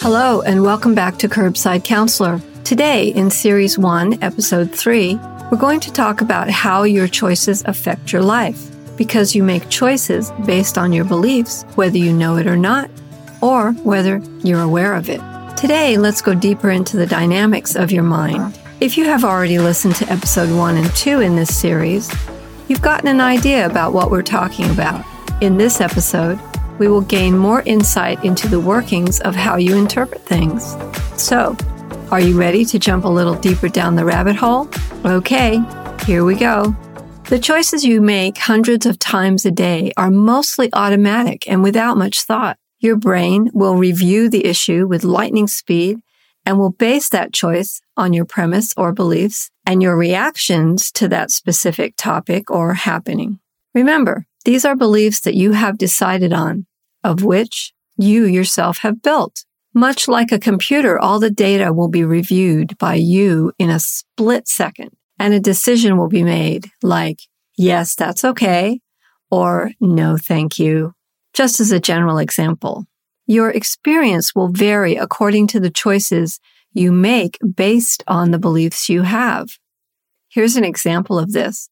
Hello, and welcome back to Curbside Counselor. Today, in Series 1, Episode 3, we're going to talk about how your choices affect your life. Because you make choices based on your beliefs, whether you know it or not, or whether you're aware of it. Today, let's go deeper into the dynamics of your mind. If you have already listened to Episode 1 and 2 in this series, you've gotten an idea about what we're talking about. In this episode, we will gain more insight into the workings of how you interpret things. So, are you ready to jump a little deeper down the rabbit hole? Okay, here we go. The choices you make hundreds of times a day are mostly automatic and without much thought. Your brain will review the issue with lightning speed and will base that choice on your premise or beliefs and your reactions to that specific topic or happening. Remember, these are beliefs that you have decided on, of which you yourself have built. Much like a computer, all the data will be reviewed by you in a split second and a decision will be made like, yes, that's okay, or no, thank you. Just as a general example, your experience will vary according to the choices you make based on the beliefs you have. Here's an example of this.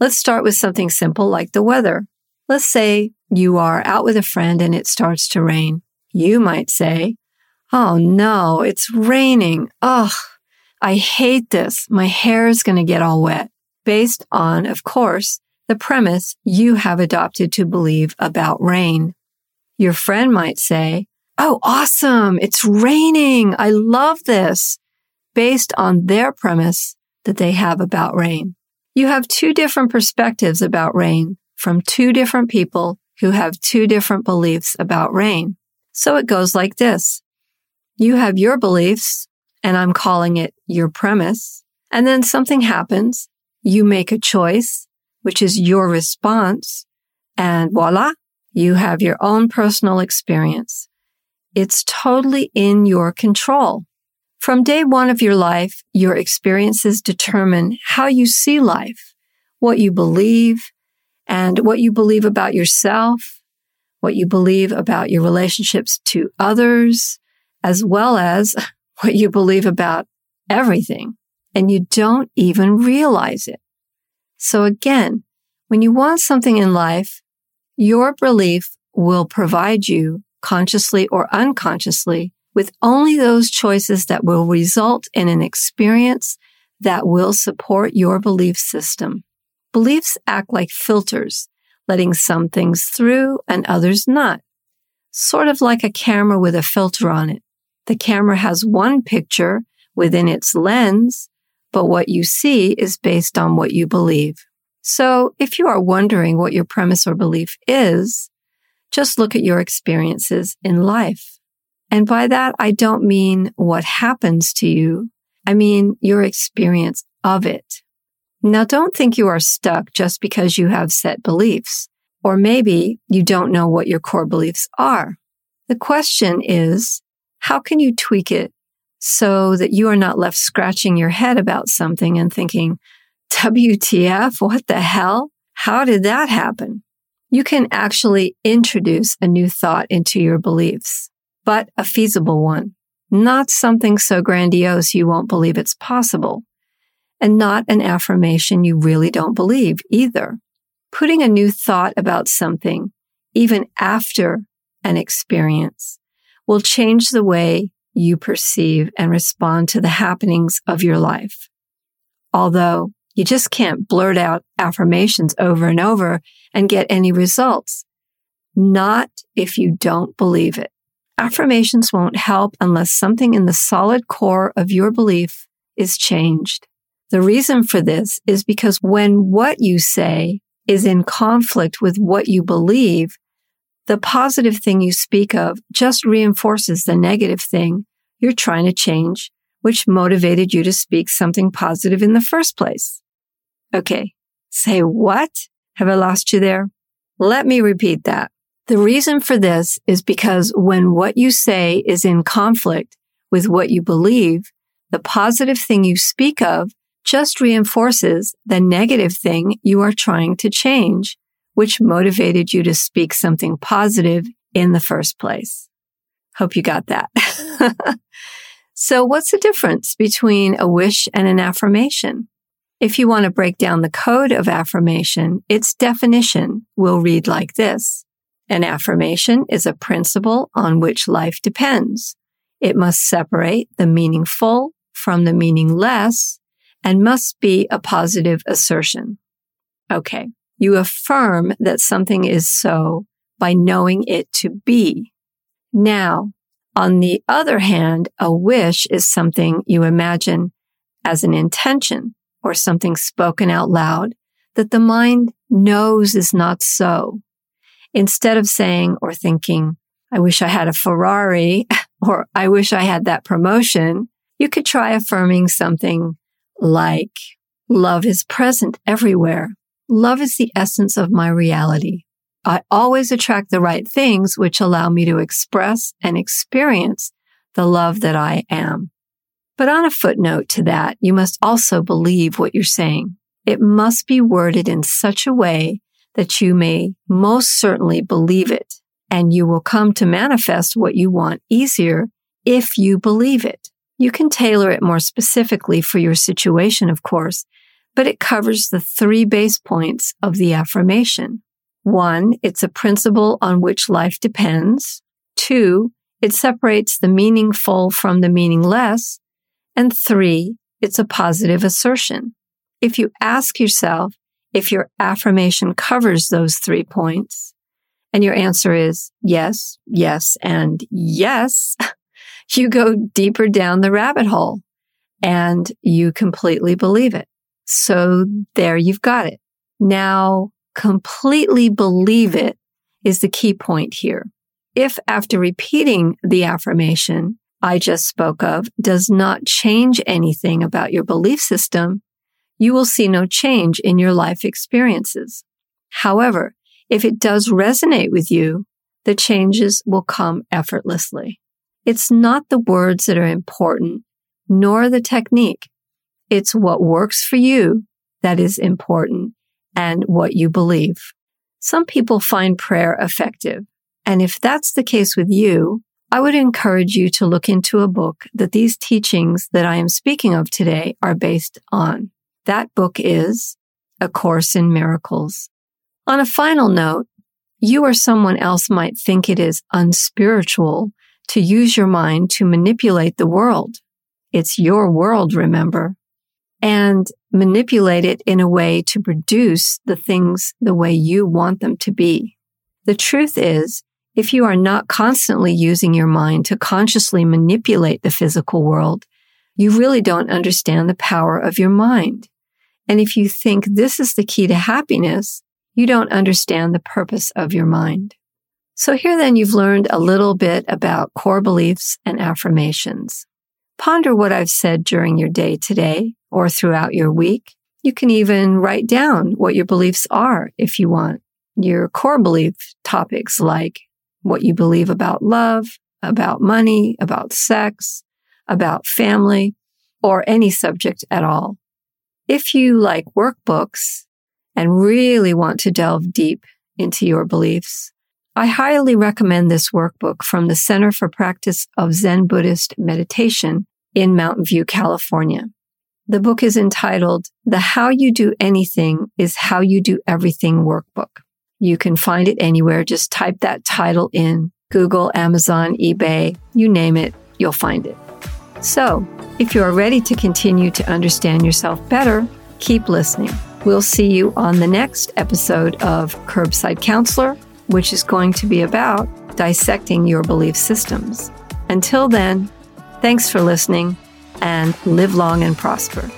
Let's start with something simple like the weather. Let's say you are out with a friend and it starts to rain. You might say, Oh no, it's raining. Ugh, I hate this. My hair is going to get all wet. Based on, of course, the premise you have adopted to believe about rain. Your friend might say, Oh, awesome. It's raining. I love this. Based on their premise that they have about rain. You have two different perspectives about rain from two different people who have two different beliefs about rain. So it goes like this. You have your beliefs, and I'm calling it your premise. And then something happens. You make a choice, which is your response. And voila, you have your own personal experience. It's totally in your control. From day one of your life, your experiences determine how you see life, what you believe, and what you believe about yourself, what you believe about your relationships to others, as well as what you believe about everything. And you don't even realize it. So again, when you want something in life, your belief will provide you consciously or unconsciously with only those choices that will result in an experience that will support your belief system. Beliefs act like filters, letting some things through and others not. Sort of like a camera with a filter on it. The camera has one picture within its lens, but what you see is based on what you believe. So if you are wondering what your premise or belief is, just look at your experiences in life. And by that, I don't mean what happens to you. I mean your experience of it. Now don't think you are stuck just because you have set beliefs, or maybe you don't know what your core beliefs are. The question is, how can you tweak it so that you are not left scratching your head about something and thinking, WTF, what the hell? How did that happen? You can actually introduce a new thought into your beliefs, but a feasible one, not something so grandiose you won't believe it's possible and not an affirmation you really don't believe either. Putting a new thought about something, even after an experience, will change the way you perceive and respond to the happenings of your life. Although you just can't blurt out affirmations over and over and get any results. Not if you don't believe it. Affirmations won't help unless something in the solid core of your belief is changed. The reason for this is because when what you say is in conflict with what you believe, the positive thing you speak of just reinforces the negative thing you're trying to change, which motivated you to speak something positive in the first place. Okay. Say what? Have I lost you there? Let me repeat that. The reason for this is because when what you say is in conflict with what you believe, the positive thing you speak of just reinforces the negative thing you are trying to change, which motivated you to speak something positive in the first place. Hope you got that. so what's the difference between a wish and an affirmation? If you want to break down the code of affirmation, its definition will read like this. An affirmation is a principle on which life depends. It must separate the meaningful from the meaningless and must be a positive assertion. Okay. You affirm that something is so by knowing it to be. Now, on the other hand, a wish is something you imagine as an intention or something spoken out loud that the mind knows is not so. Instead of saying or thinking, I wish I had a Ferrari or I wish I had that promotion, you could try affirming something like, love is present everywhere. Love is the essence of my reality. I always attract the right things which allow me to express and experience the love that I am. But on a footnote to that, you must also believe what you're saying. It must be worded in such a way that you may most certainly believe it and you will come to manifest what you want easier if you believe it. You can tailor it more specifically for your situation, of course, but it covers the three base points of the affirmation. One, it's a principle on which life depends. Two, it separates the meaningful from the meaningless. And three, it's a positive assertion. If you ask yourself if your affirmation covers those three points, and your answer is yes, yes, and yes, you go deeper down the rabbit hole and you completely believe it. So there you've got it. Now completely believe it is the key point here. If after repeating the affirmation I just spoke of does not change anything about your belief system, you will see no change in your life experiences. However, if it does resonate with you, the changes will come effortlessly. It's not the words that are important, nor the technique. It's what works for you that is important and what you believe. Some people find prayer effective. And if that's the case with you, I would encourage you to look into a book that these teachings that I am speaking of today are based on. That book is A Course in Miracles. On a final note, you or someone else might think it is unspiritual to use your mind to manipulate the world. It's your world, remember and manipulate it in a way to produce the things the way you want them to be. The truth is, if you are not constantly using your mind to consciously manipulate the physical world, you really don't understand the power of your mind. And if you think this is the key to happiness, you don't understand the purpose of your mind. So here then you've learned a little bit about core beliefs and affirmations. Ponder what I've said during your day today or throughout your week. You can even write down what your beliefs are if you want. Your core belief topics like what you believe about love, about money, about sex, about family, or any subject at all. If you like workbooks and really want to delve deep into your beliefs, I highly recommend this workbook from the Center for Practice of Zen Buddhist Meditation in Mountain View, California. The book is entitled The How You Do Anything is How You Do Everything workbook. You can find it anywhere. Just type that title in Google, Amazon, eBay, you name it, you'll find it. So, if you are ready to continue to understand yourself better, keep listening. We'll see you on the next episode of Curbside Counselor, which is going to be about dissecting your belief systems. Until then, thanks for listening and live long and prosper.